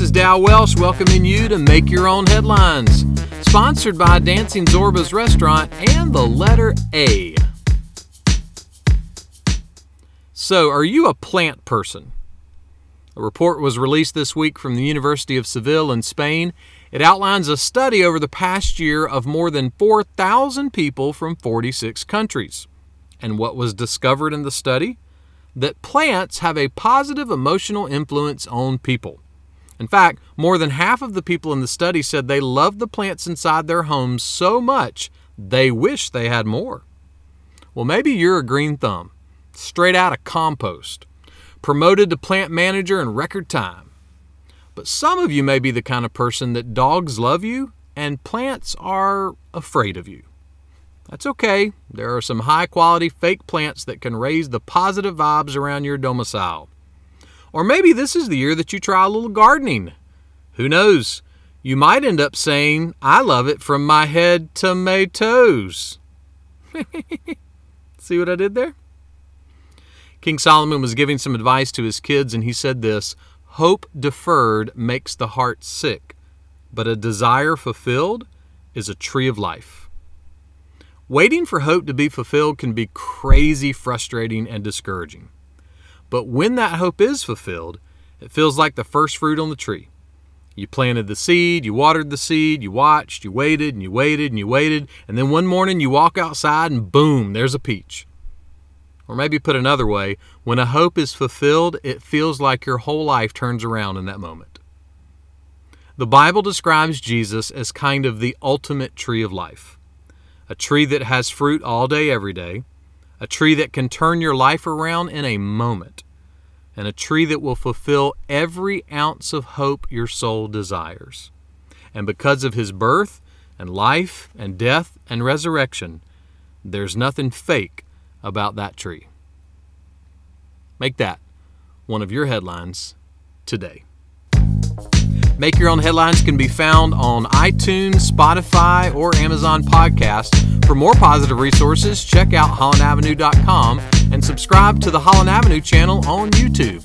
is Dow Welsh welcoming you to Make Your Own Headlines, sponsored by Dancing Zorba's Restaurant and the letter A. So, are you a plant person? A report was released this week from the University of Seville in Spain. It outlines a study over the past year of more than 4,000 people from 46 countries. And what was discovered in the study? That plants have a positive emotional influence on people. In fact, more than half of the people in the study said they love the plants inside their homes so much they wish they had more. Well, maybe you're a green thumb, straight out of compost promoted to plant manager in record time. But some of you may be the kind of person that dogs love you and plants are afraid of you. That's okay. There are some high quality fake plants that can raise the positive vibes around your domicile. Or maybe this is the year that you try a little gardening. Who knows? You might end up saying, I love it from my head to my toes. See what I did there? King Solomon was giving some advice to his kids, and he said this Hope deferred makes the heart sick, but a desire fulfilled is a tree of life. Waiting for hope to be fulfilled can be crazy frustrating and discouraging. But when that hope is fulfilled, it feels like the first fruit on the tree. You planted the seed, you watered the seed, you watched, you waited, and you waited, and you waited, and then one morning you walk outside and boom, there's a peach. Or maybe put another way, when a hope is fulfilled, it feels like your whole life turns around in that moment. The Bible describes Jesus as kind of the ultimate tree of life a tree that has fruit all day, every day, a tree that can turn your life around in a moment, and a tree that will fulfill every ounce of hope your soul desires. And because of his birth and life and death and resurrection, there's nothing fake about that tree. Make that one of your headlines today. Make Your Own Headlines can be found on iTunes, Spotify, or Amazon Podcast. For more positive resources, check out HollandAvenue.com and subscribe to the Holland Avenue channel on YouTube.